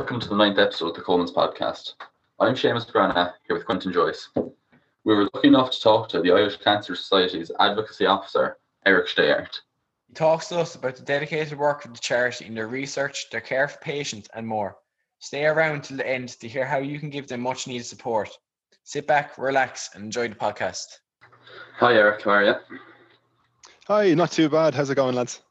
Hello, and welcome to the ninth episode of the Coleman's podcast. I'm Seamus Brana, here with Quentin Joyce. We were lucky enough to talk to the Irish Cancer Society's advocacy officer, Eric Steyart. He talks to us about the dedicated work of the charity in their research, their care for patients, and more. Stay around till the end to hear how you can give them much needed support. Sit back, relax, and enjoy the podcast. Hi, Eric. How are you? Hi, not too bad. How's it going, lads?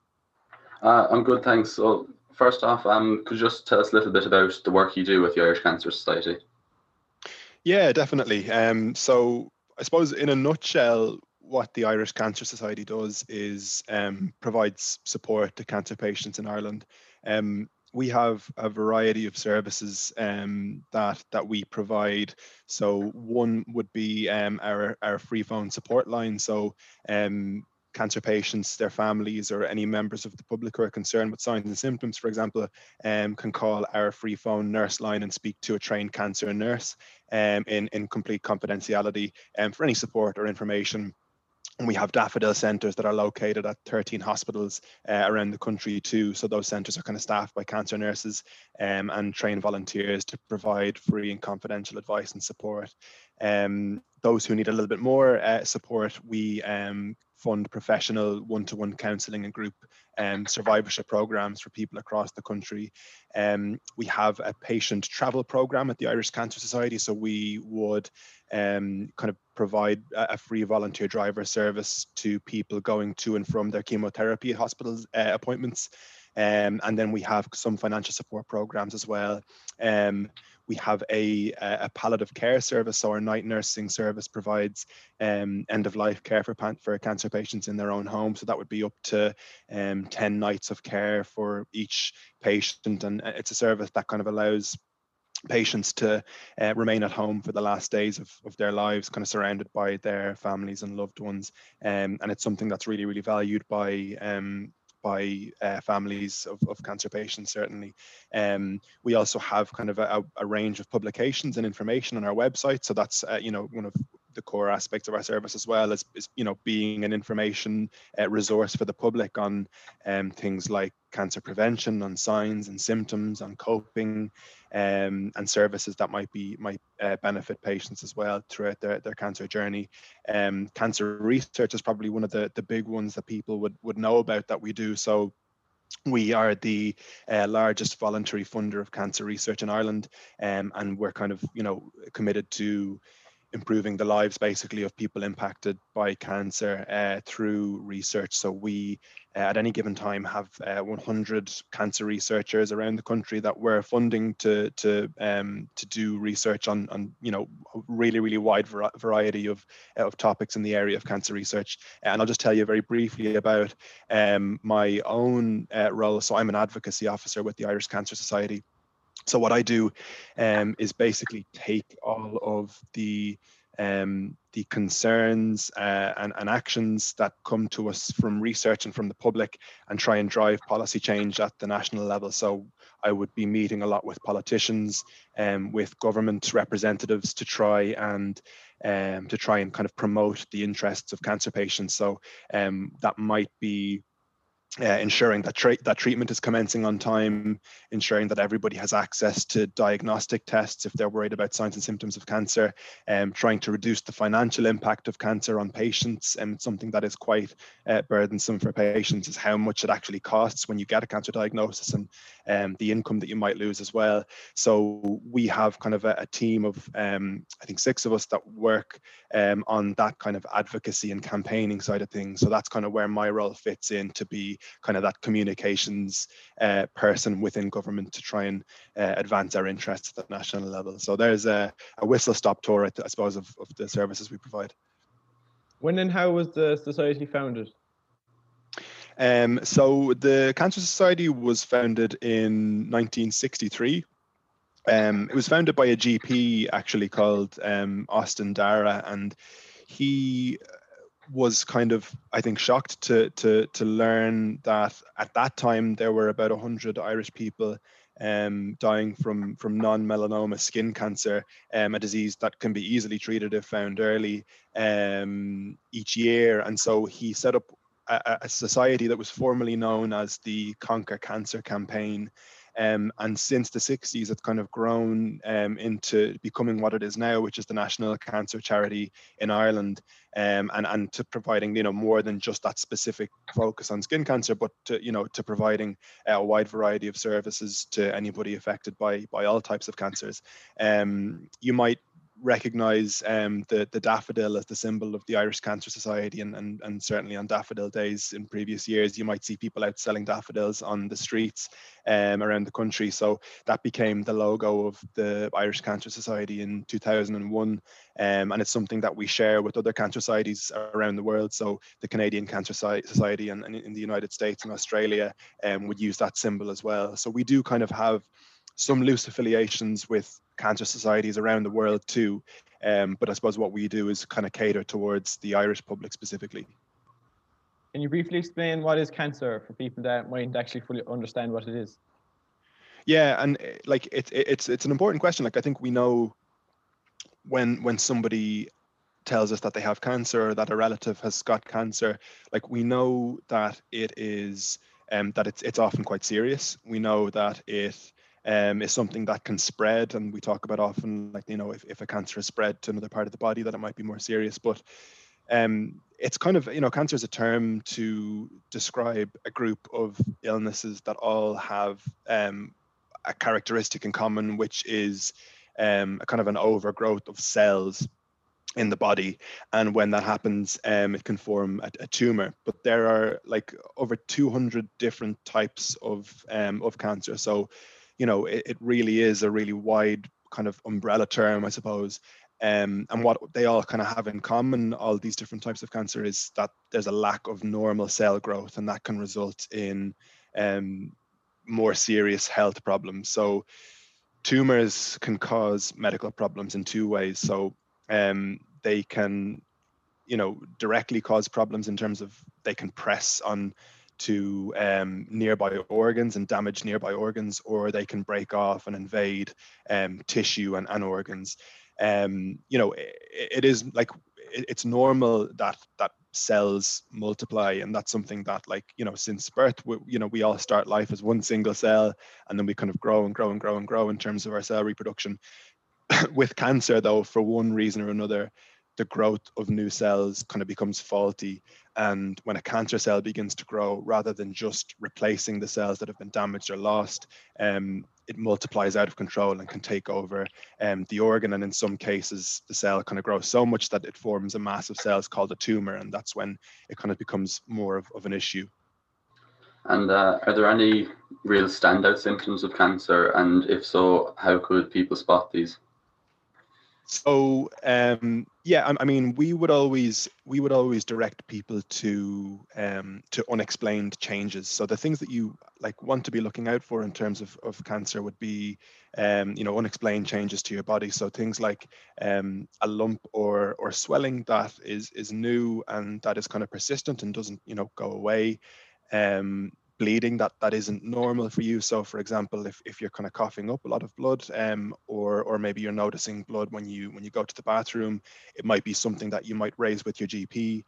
Uh, I'm good, thanks. So, first off, um, could you just tell us a little bit about the work you do with the Irish Cancer Society? Yeah, definitely. Um, so, I suppose in a nutshell, what the Irish Cancer Society does is um, provides support to cancer patients in Ireland. Um, we have a variety of services um, that that we provide. So one would be um, our our free phone support line. So um, cancer patients, their families, or any members of the public who are concerned with signs and symptoms, for example, um, can call our free phone nurse line and speak to a trained cancer nurse um, in, in complete confidentiality um, for any support or information. And we have daffodil centres that are located at 13 hospitals uh, around the country too. So those centres are kind of staffed by cancer nurses um, and trained volunteers to provide free and confidential advice and support. Um, those who need a little bit more uh, support, we um, fund professional one-to-one counselling and group um, survivorship programs for people across the country. Um, we have a patient travel program at the Irish Cancer Society, so we would um, kind of provide a free volunteer driver service to people going to and from their chemotherapy hospital uh, appointments. Um, and then we have some financial support programs as well. Um, we have a, a palliative care service, so our night nursing service provides um, end of life care for, for cancer patients in their own home. So that would be up to um, 10 nights of care for each patient. And uh, it's a service that kind of allows patients to uh, remain at home for the last days of, of their lives, kind of surrounded by their families and loved ones. Um, and it's something that's really, really valued by um, by uh, families of, of cancer patients, certainly. Um, we also have kind of a, a, range of publications and information on our website. So that's, uh, you know, one of the core aspects of our service as well as, is you know, being an information uh, resource for the public on um, things like cancer prevention, on signs and symptoms, on coping, um, and services that might be might uh, benefit patients as well throughout their, their cancer journey. Um, cancer research is probably one of the, the big ones that people would, would know about that we do. So we are the uh, largest voluntary funder of cancer research in Ireland, um, and we're kind of you know committed to improving the lives basically of people impacted by cancer uh, through research. So we, uh, at any given time, have uh, 100 cancer researchers around the country that we're funding to to um, to do research on on you know a really really wide variety of of topics in the area of cancer research. And I'll just tell you very briefly about um, my own uh, role. So I'm an advocacy officer with the Irish Cancer Society. So what I do um, is basically take all of the um, the concerns uh, and, and, actions that come to us from research and from the public and try and drive policy change at the national level. So I would be meeting a lot with politicians um, with government representatives to try and um, to try and kind of promote the interests of cancer patients. So um, that might be uh, ensuring that tra- that treatment is commencing on time, ensuring that everybody has access to diagnostic tests if they're worried about signs and symptoms of cancer, um, trying to reduce the financial impact of cancer on patients. And something that is quite uh, burdensome for patients is how much it actually costs when you get a cancer diagnosis and um, the income that you might lose as well. So we have kind of a, a team of um, I think six of us that work um, on that kind of advocacy and campaigning side of things. So that's kind of where my role fits in to be kind of that communications uh, person within government to try and uh, advance our interests at the national level. So there's a, a whistle stop tour, I suppose, of, of the services we provide. When and how was the society founded? Um, so the Cancer Society was founded in 1963. Um, it was founded by a GP actually called um, Austin Darragh, and he was kind of I think shocked to to to learn that at that time there were about hundred Irish people um, dying from from non-melanoma skin cancer, um, a disease that can be easily treated if found early um, each year. And so he set up a, a, society that was formerly known as the Conquer Cancer Campaign. Um, and since the 60s, it's kind of grown um, into becoming what it is now, which is the National Cancer Charity in Ireland, um, and and to providing you know more than just that specific focus on skin cancer, but to you know to providing a wide variety of services to anybody affected by by all types of cancers. Um, you might recognize um, the, the daffodil as the symbol of the Irish Cancer Society and, and, and certainly on daffodil days in previous years, you might see people out selling daffodils on the streets um, around the country. So that became the logo of the Irish Cancer Society in 2001. Um, and it's something that we share with other cancer societies around the world. So the Canadian Cancer Society and, and in the United States and Australia um, would use that symbol as well. So we do kind of have some loose affiliations with cancer societies around the world too. Um, but I suppose what we do is kind of cater towards the Irish public specifically. Can you briefly explain what is cancer for people that might actually fully understand what it is? Yeah, and eh, like it's it's it's an important question. Like I think we know when when somebody tells us that they have cancer or that a relative has got cancer, like we know that it is um, that it's it's often quite serious. We know that it um, is something that can spread. And we talk about often, like, you know, if, if a cancer is spread to another part of the body, that it might be more serious. But um, it's kind of, you know, cancer is a term to describe a group of illnesses that all have um, a characteristic in common, which is um, a kind of an overgrowth of cells in the body and when that happens um, it can form a, a, tumor but there are like over 200 different types of um, of cancer so you know, it, it really is a really wide kind of umbrella term, I suppose. Um, and what they all kind of have in common, all these different types of cancer, is that there's a lack of normal cell growth, and that can result in um, more serious health problems. So, tumors can cause medical problems in two ways. So, um, they can, you know, directly cause problems in terms of they can press on to um, nearby organs and damage nearby organs, or they can break off and invade um, tissue and, and organs. Um, you know, it, it is like it, it's normal that that cells multiply, and that's something that, like you know, since birth, we, you know, we all start life as one single cell, and then we kind of grow and grow and grow and grow in terms of our cell reproduction. With cancer, though, for one reason or another, the growth of new cells kind of becomes faulty. And when a cancer cell begins to grow, rather than just replacing the cells that have been damaged or lost, um, it multiplies out of control and can take over um, the organ. And in some cases, the cell kind of grows so much that it forms a mass of cells called a tumor. And that's when it kind of becomes more of, of an issue. And uh, are there any real standout symptoms of cancer? And if so, how could people spot these? So um, yeah, I, I, mean, we would always we would always direct people to um, to unexplained changes. So the things that you like want to be looking out for in terms of, of cancer would be um, you know unexplained changes to your body. So things like um, a lump or or swelling that is is new and that is kind of persistent and doesn't you know go away. Um, bleeding that that isn't normal for you. So for example if, if you're kind of coughing up a lot of blood um, or or maybe you're noticing blood when you when you go to the bathroom it might be something that you might raise with your gp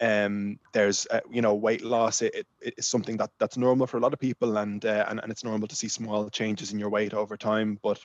um, there's uh, you know weight loss it, it, it's something that that's normal for a lot of people and, uh, and and it's normal to see small changes in your weight over time but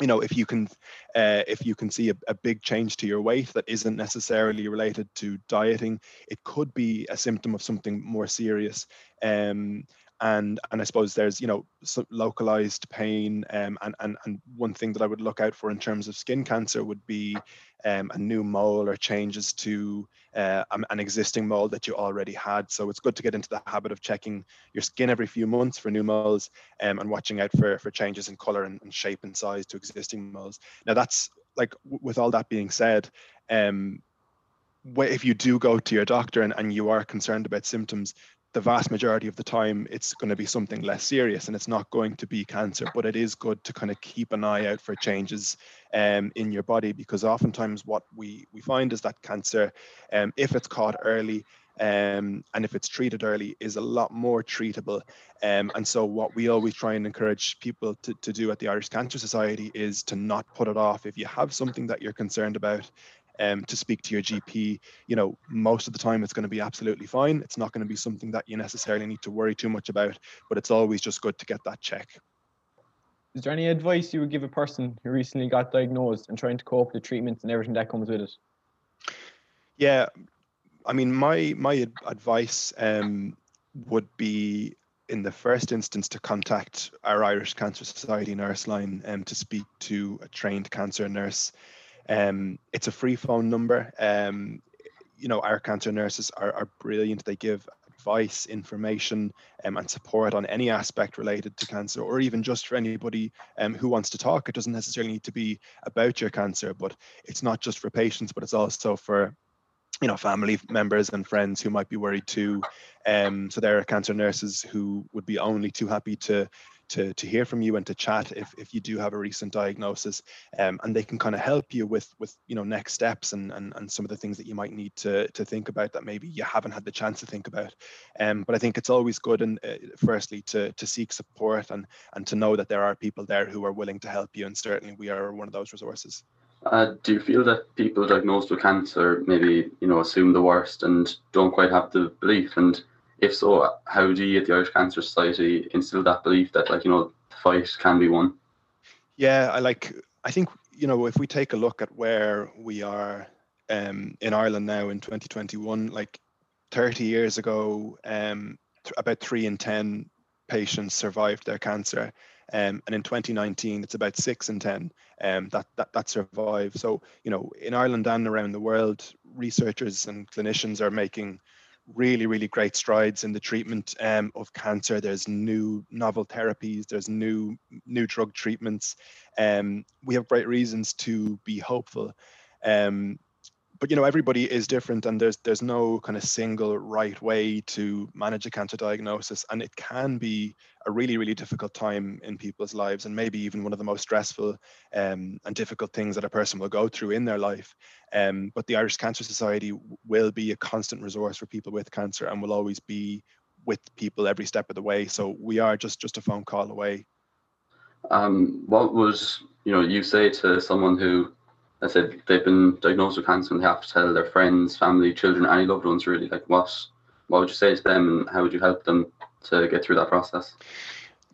you know if you can uh, if you can see a, a, big change to your weight that isn't necessarily related to dieting it could be a symptom of something more serious. Um, and and I suppose there's you know localized pain um, and and and one thing that I would look out for in terms of skin cancer would be um, a new mole or changes to uh, an existing mole that you already had. So it's good to get into the habit of checking your skin every few months for new moles um, and watching out for for changes in color and, and shape and size to existing moles. Now that's like with all that being said. Um, if you do go to your doctor and, and you are concerned about symptoms, the vast majority of the time it's going to be something less serious and it's not going to be cancer but it is good to kind of keep an eye out for changes um, in your body because oftentimes what we we find is that cancer um, if it's caught early um, and if it's treated early is a lot more treatable um, and so what we always try and encourage people to, to do at the irish cancer society is to not put it off if you have something that you're concerned about um, to speak to your GP. You know, most of the time it's going to be absolutely fine. It's not going to be something that you necessarily need to worry too much about, but it's always just good to get that check. is there any advice you would give a person who recently got diagnosed and trying to cope with the treatments and everything that comes with it? Yeah, I mean, my my advice um, would be in the first instance to contact our Irish Cancer Society nurse line um, to speak to a trained cancer nurse. Um, it's a free phone number. Um, you know, our cancer nurses are, are brilliant. They give advice, information, um, and support on any aspect related to cancer, or even just for anybody um, who wants to talk. It doesn't necessarily need to be about your cancer, but it's not just for patients, but it's also for you know family members and friends who might be worried too um so there are cancer nurses who would be only too happy to to, to hear from you and to chat if, if you do have a recent diagnosis um, and they can kind of help you with with you know next steps and, and and some of the things that you might need to to think about that maybe you haven't had the chance to think about um, but I think it's always good and uh, firstly to to seek support and and to know that there are people there who are willing to help you and certainly we are one of those resources. Uh, do you feel that people diagnosed with cancer maybe you know assume the worst and don't quite have the belief and if so, how do you at the Irish Cancer Society instill that belief that like you know the fight can be won? Yeah, I like. I think you know if we take a look at where we are um, in Ireland now in 2021, like 30 years ago, um, th- about three in ten patients survived their cancer. Um, and in 2019, it's about six in 10 um, that, that, that survive. So, you know, in Ireland and around the world, researchers and clinicians are making really, really great strides in the treatment um, of cancer. There's new novel therapies, there's new new drug treatments. Um, we have great reasons to be hopeful. Um, but you know everybody is different and there's there's no kind of single right way to manage a cancer diagnosis. And it can be a really really difficult time in people's lives and maybe even one of the most stressful um, and difficult things that a person will go through in their life. Um, but the irish cancer society will be a constant resource for people with cancer and will always be with people every step of the way. So we are just just a phone call away. Um, what was you know you say to someone who I said they've been diagnosed with cancer and they have to tell their friends, family, children, any loved ones really. Like what what would you say to them and how would you help them to get through that process?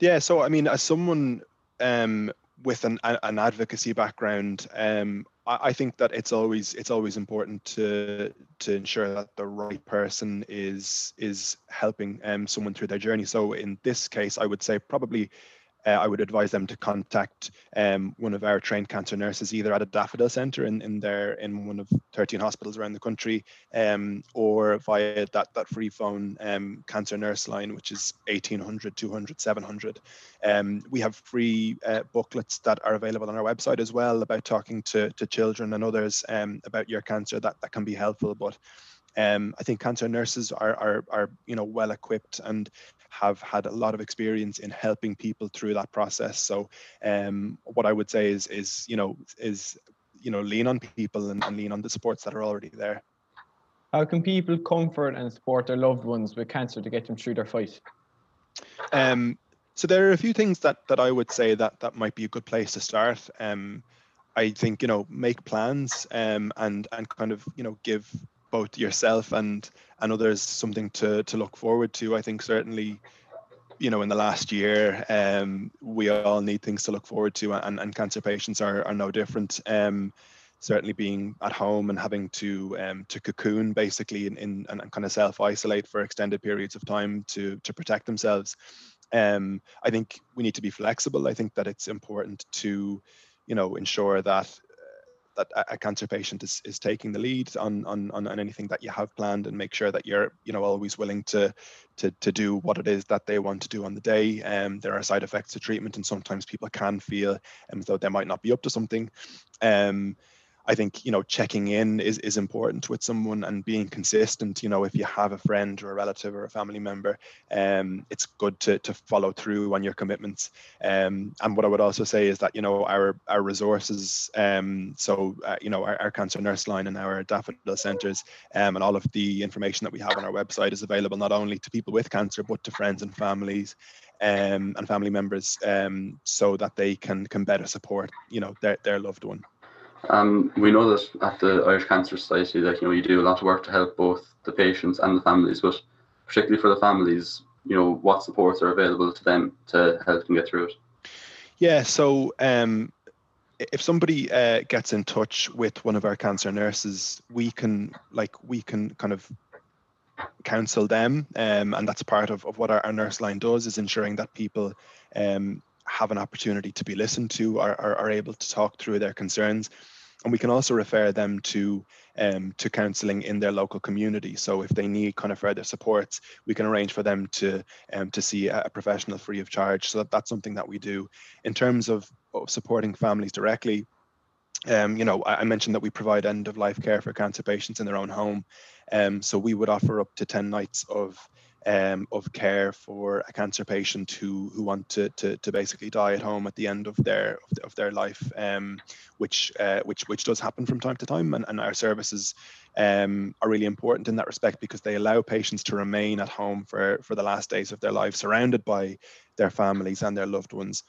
Yeah, so I mean, as someone um, with an an advocacy background, um, I, I think that it's always it's always important to to ensure that the right person is is helping um, someone through their journey. So in this case, I would say probably uh, I would advise them to contact um, one of our trained cancer nurses, either at a Daffodil Centre in, in there in one of 13 hospitals around the country, um, or via that that free phone um, cancer nurse line, which is 1800 200 700. Um, we have free uh, booklets that are available on our website as well about talking to, to children and others um, about your cancer that, that can be helpful. But um, I think cancer nurses are, are, are you know well equipped and have had a lot of experience in helping people through that process. So um, what I would say is is you know is you know lean on people and, and lean on the supports that are already there. How can people comfort and support their loved ones with cancer to get them through their fight? Um, so there are a few things that that I would say that that might be a good place to start. Um, I think you know make plans um, and and kind of you know give both yourself and and others something to to look forward to. I think certainly, you know, in the last year, um, we all need things to look forward to, and, and cancer patients are are no different. Um, certainly being at home and having to um, to cocoon basically in, in and, and kind of self isolate for extended periods of time to to protect themselves. Um, I think we need to be flexible. I think that it's important to, you know, ensure that that a cancer patient is, is taking the lead on, on, on anything that you have planned and make sure that you're you know always willing to to, to do what it is that they want to do on the day. Um, there are side effects to treatment and sometimes people can feel um, though they might not be up to something. Um, I think you know checking in is is important with someone and being consistent. You know, if you have a friend or a relative or a family member, um, it's good to to follow through on your commitments. Um, and what I would also say is that you know our our resources, um, so uh, you know our, our cancer nurse line and our daffodil centres, um, and all of the information that we have on our website is available not only to people with cancer but to friends and families. Um, and family members, um, so that they can can better support, you know, their, their loved one. Um, we know that at the Irish Cancer Society that you know you do a lot of work to help both the patients and the families, but particularly for the families, you know what supports are available to them to help them get through it. Yeah, so um, if somebody uh, gets in touch with one of our cancer nurses, we can like we can kind of counsel them, um, and that's part of, of what our, our, nurse line does is ensuring that people um, have an opportunity to be listened to, are, are, are able to talk through their concerns, and we can also refer them to um, to counselling in their local community. So if they need kind of further supports, we can arrange for them to um, to see a professional free of charge. So that, that's something that we do. In terms of, of supporting families directly, um, you know, I, I mentioned that we provide end of life care for cancer patients in their own home. Um, so we would offer up to 10 nights of um, of care for a cancer patient who who want to, to, to basically die at home at the end of their of, their life, um, which uh, which which does happen from time to time, and, and our services um, are really important in that respect because they allow patients to remain at home for for the last days of their life, surrounded by their families and their loved ones.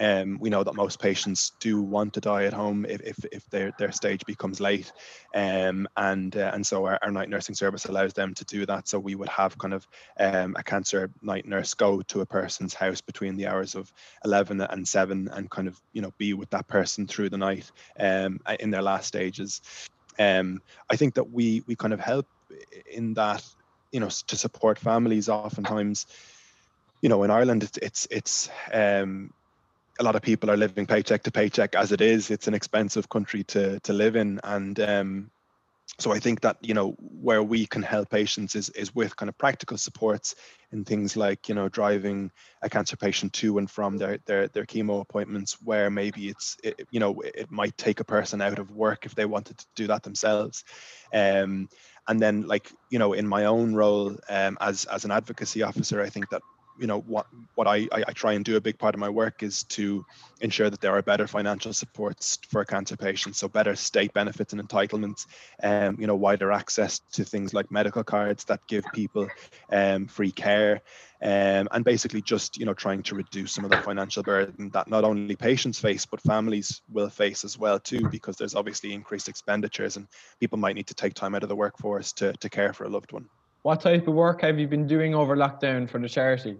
Um, we know that most patients do want to die at home if, if, if their, their stage becomes late. Um, and, uh, and so our, our, night nursing service allows them to do that. So we would have kind of um, a cancer night nurse go to a person's house between the hours of 11 and 7 and kind of, you know, be with that person through the night um, in their last stages. Um, I think that we, we kind of help in that, you know, to support families oftentimes, you know, in Ireland, it's, it's, it's, um, a lot of people are living paycheck to paycheck as it is. It's an expensive country to to live in, and um, so I think that you know where we can help patients is is with kind of practical supports in things like you know driving a cancer patient to and from their their their chemo appointments, where maybe it's it, you know it might take a person out of work if they wanted to do that themselves. Um, and then like you know in my own role um, as as an advocacy officer, I think that you know what what I, I try and do a big part of my work is to ensure that there are better financial supports for cancer patients. So better state benefits and entitlements um you know wider access to things like medical cards that give people um free care um, and basically just you know trying to reduce some of the financial burden that not only patients face but families will face as well too because there's obviously increased expenditures and people might need to take time out of the workforce to, to care for a loved one. What type of work have you been doing over lockdown for the charity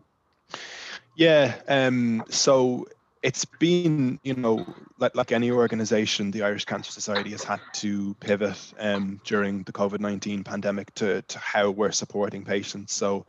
yeah. Um, so it's been, you know, like, like any organization, the Irish Cancer Society has had to pivot um, during the COVID 19 pandemic to, to how we're supporting patients. So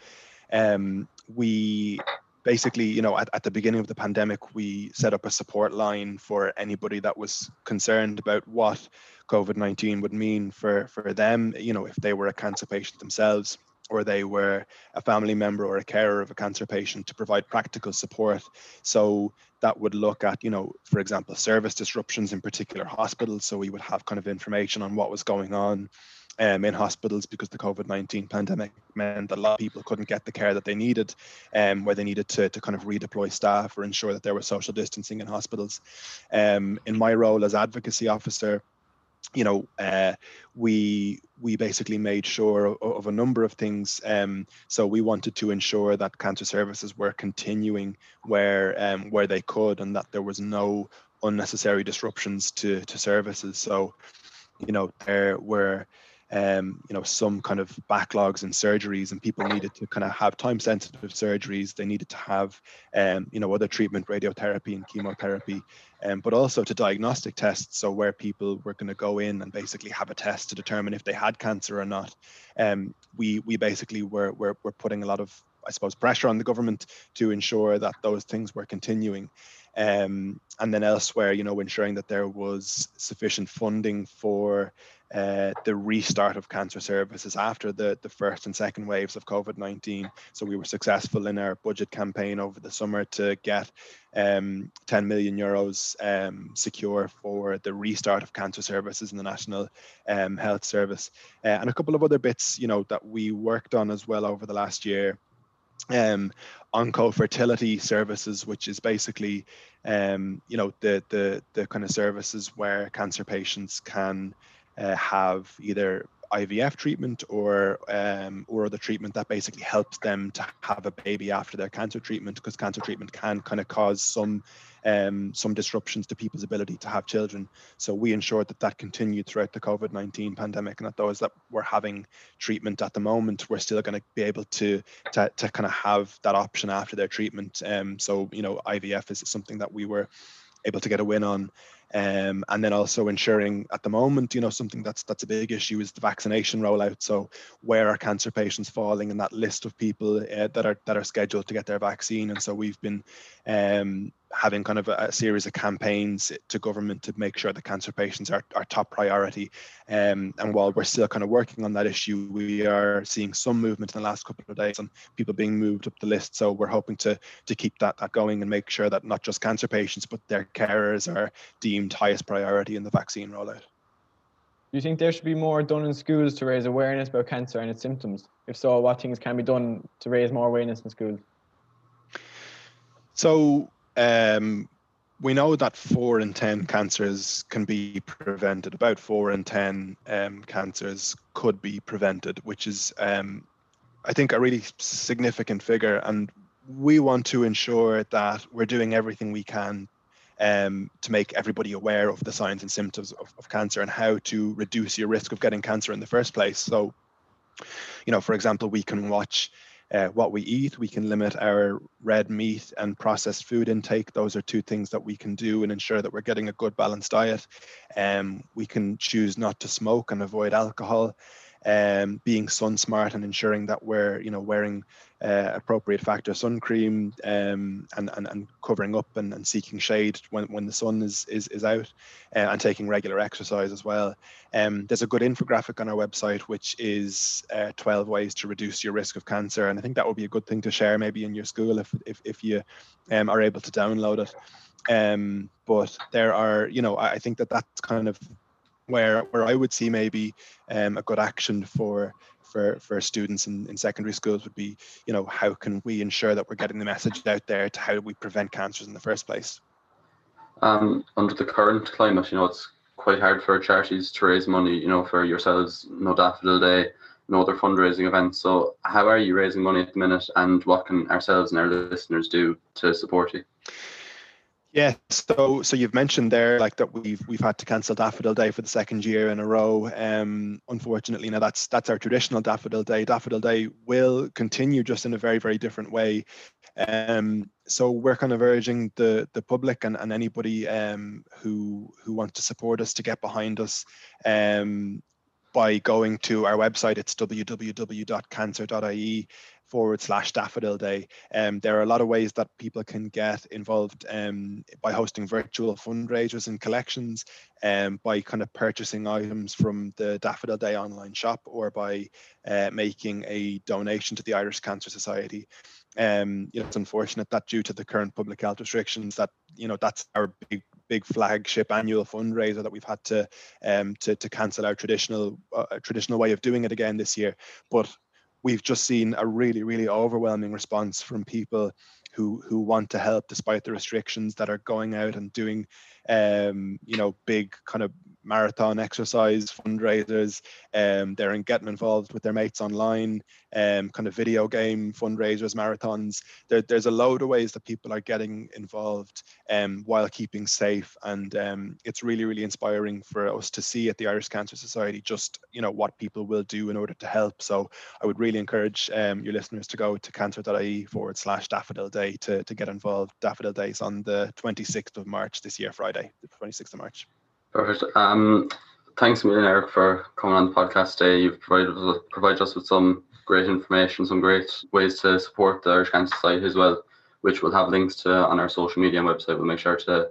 um, we basically, you know, at, at the beginning of the pandemic, we set up a support line for anybody that was concerned about what COVID 19 would mean for, for them, you know, if they were a cancer patient themselves or they were a family member or a carer of a cancer patient to provide practical support. So that would look at, you know, for example, service disruptions in particular hospitals. So we would have kind of information on what was going on um, in hospitals because the COVID 19 pandemic meant that a lot of people couldn't get the care that they needed, um, where they needed to, to kind of redeploy staff or ensure that there was social distancing in hospitals. Um, in my role as advocacy officer, you know, uh, we we basically made sure of, of a number of things. Um, so we wanted to ensure that cancer services were continuing where um, where they could, and that there was no unnecessary disruptions to to services. So, you know, there were um, you know, some kind of backlogs in surgeries, and people needed to kind of have time-sensitive surgeries. They needed to have, um, you know, other treatment, radiotherapy and chemotherapy, um, but also to diagnostic tests. So where people were going to go in and basically have a test to determine if they had cancer or not. Um, we we basically were, were were putting a lot of I suppose pressure on the government to ensure that those things were continuing. Um, and then elsewhere, you know, ensuring that there was sufficient funding for uh, the restart of cancer services after the, the first and second waves of COVID 19. So we were successful in our budget campaign over the summer to get um, 10 million euros um, secure for the restart of cancer services in the National um, Health Service. Uh, and a couple of other bits, you know, that we worked on as well over the last year. Um, onco-fertility services, which is basically, um, you know, the the the kind of services where cancer patients can uh, have either IVF treatment or um, or the treatment that basically helps them to have a baby after their cancer treatment because cancer treatment can kind of cause some um, some disruptions to people's ability to have children. So we ensured that that continued throughout the COVID 19 pandemic and that those that were having treatment at the moment were still going to be able to, to, to kind of have that option after their treatment. Um, so, you know, IVF is something that we were able to get a win on. Um, and then also ensuring at the moment, you know, something that's that's a big issue is the vaccination rollout. So where are cancer patients falling in that list of people uh, that are that are scheduled to get their vaccine? And so we've been um, having kind of a, a, series of campaigns to government to make sure that cancer patients are, our top priority. Um, and while we're still kind of working on that issue, we are seeing some movement in the last couple of days and people being moved up the list. So we're hoping to to keep that, that going and make sure that not just cancer patients, but their carers are deemed highest priority in the vaccine rollout. Do you think there should be more done in schools to raise awareness about cancer and its symptoms? If so, what things can be done to raise more awareness in schools? So um, we know that four in 10 cancers can be prevented. About four in 10 um, cancers could be prevented, which is, um, I think, a really significant figure. And we want to ensure that we're doing everything we can um, to make everybody aware of the signs and symptoms of, of cancer and how to reduce your risk of getting cancer in the first place. So, you know, for example, we can watch uh, what we eat. We can limit our red meat and processed food intake. Those are two things that we can do and ensure that we're getting a good balanced diet. Um, we can choose not to smoke and avoid alcohol um, being sun smart and ensuring that we're you know wearing uh, appropriate factor sun cream um, and, and and covering up and, and seeking shade when, when the sun is is, is out uh, and taking regular exercise as well. Um, there's a good infographic on our website which is uh, 12 ways to reduce your risk of cancer and I think that would be a good thing to share maybe in your school if if, if you um, are able to download it. Um, but there are you know I, I think that that's kind of where where I would see maybe um, a good action for for for students in, in secondary schools would be you know how can we ensure that we're getting the message out there to how do we prevent cancers in the first place? Um, under the current climate you know it's quite hard for charities to raise money you know for yourselves no daffodil day no other fundraising events. So how are you raising money at the minute and what can ourselves and our listeners do to support you yeah, so so you've mentioned there like that we've we've had to cancel Daffodil Day for the second year in a row. Um, unfortunately, now that's that's our traditional Daffodil Day. Daffodil Day will continue just in a very very different way. Um, so we're kind of urging the the public and, and anybody um, who who wants to support us to get behind us. Um, by going to our website, it's www.cancer.ie forward slash daffodil day. Um, there are a lot of ways that people can get involved um, by hosting virtual fundraisers and collections, um, by kind of purchasing items from the Daffodil Day online shop, or by uh, making a donation to the Irish Cancer Society. Um, you know, it's unfortunate that due to the current public health restrictions, that you know that's our big big flagship annual fundraiser that we've had to um, to, to cancel our traditional uh, traditional way of doing it again this year. But we've just seen a really, really overwhelming response from people who who want to help despite the restrictions that are going out and doing um, you know big kind of marathon exercise fundraisers. Um, they're in getting involved with their mates online, um, kind of video game fundraisers, marathons. There, there's a load of ways that people are getting involved um, while keeping safe, and um, it's really, really inspiring for us to see at the Irish Cancer Society just you know what people will do in order to help. So I would really encourage um, your listeners to go to cancer.ie forward slash daffodil day to, to get involved. Daffodil Days on the 26th of March this year, Friday, the 26th of March. Perfect. Um, thanks a million, Eric, for coming on the podcast today. You've provided provided us with some great information, some great ways to support the Irish Cancer Society as well, which we'll have links to on our social media and website. We'll make sure to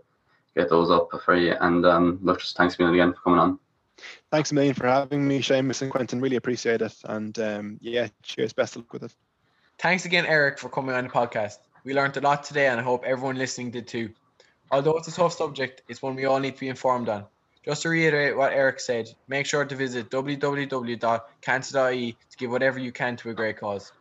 get those up for you. And um, look, just thanks a million again for coming on. Thanks a million for having me, Seamus and Quentin. Really appreciate it. And um, yeah, cheers. Best of luck with it. Thanks again, Eric, for coming on the podcast. We learned a lot today, and I hope everyone listening did too. Although it's a tough subject, it's one we all need to be informed on. Just to reiterate what Eric said, make sure to visit www.cancer.ie to give whatever you can to a great cause.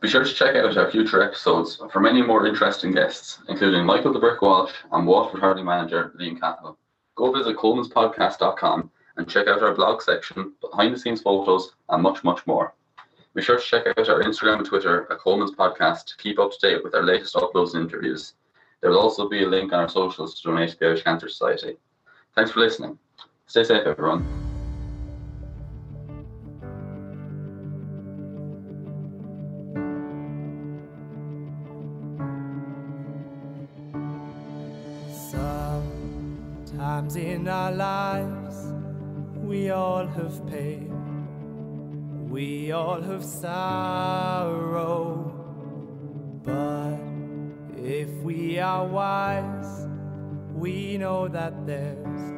Be sure to check out our future episodes for many more interesting guests, including Michael the Brick Walsh and Waterford Hurling manager Liam Cahill. Go visit colemanspodcast.com and check out our blog section, behind the scenes photos, and much, much more. Be sure to check out our Instagram and Twitter at Coleman's Podcast to keep up to date with our latest uploads and interviews. There will also be a link on our socials to donate to the Irish Cancer Society. Thanks for listening. Stay safe, everyone. Sometimes in our lives, we all have pain, we all have sorrow. But if we are wise, we know that there's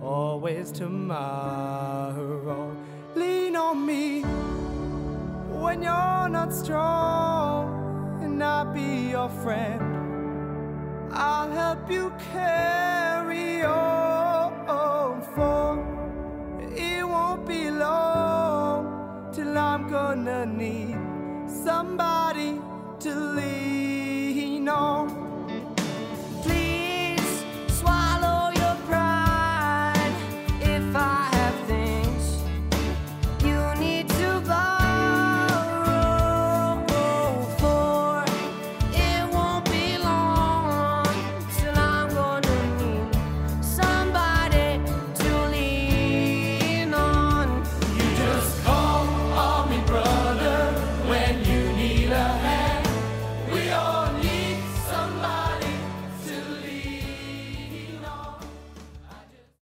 always tomorrow. Lean on me when you're not strong, and I'll be your friend. I'll help you carry on, for it won't be long till I'm gonna need somebody to lean on.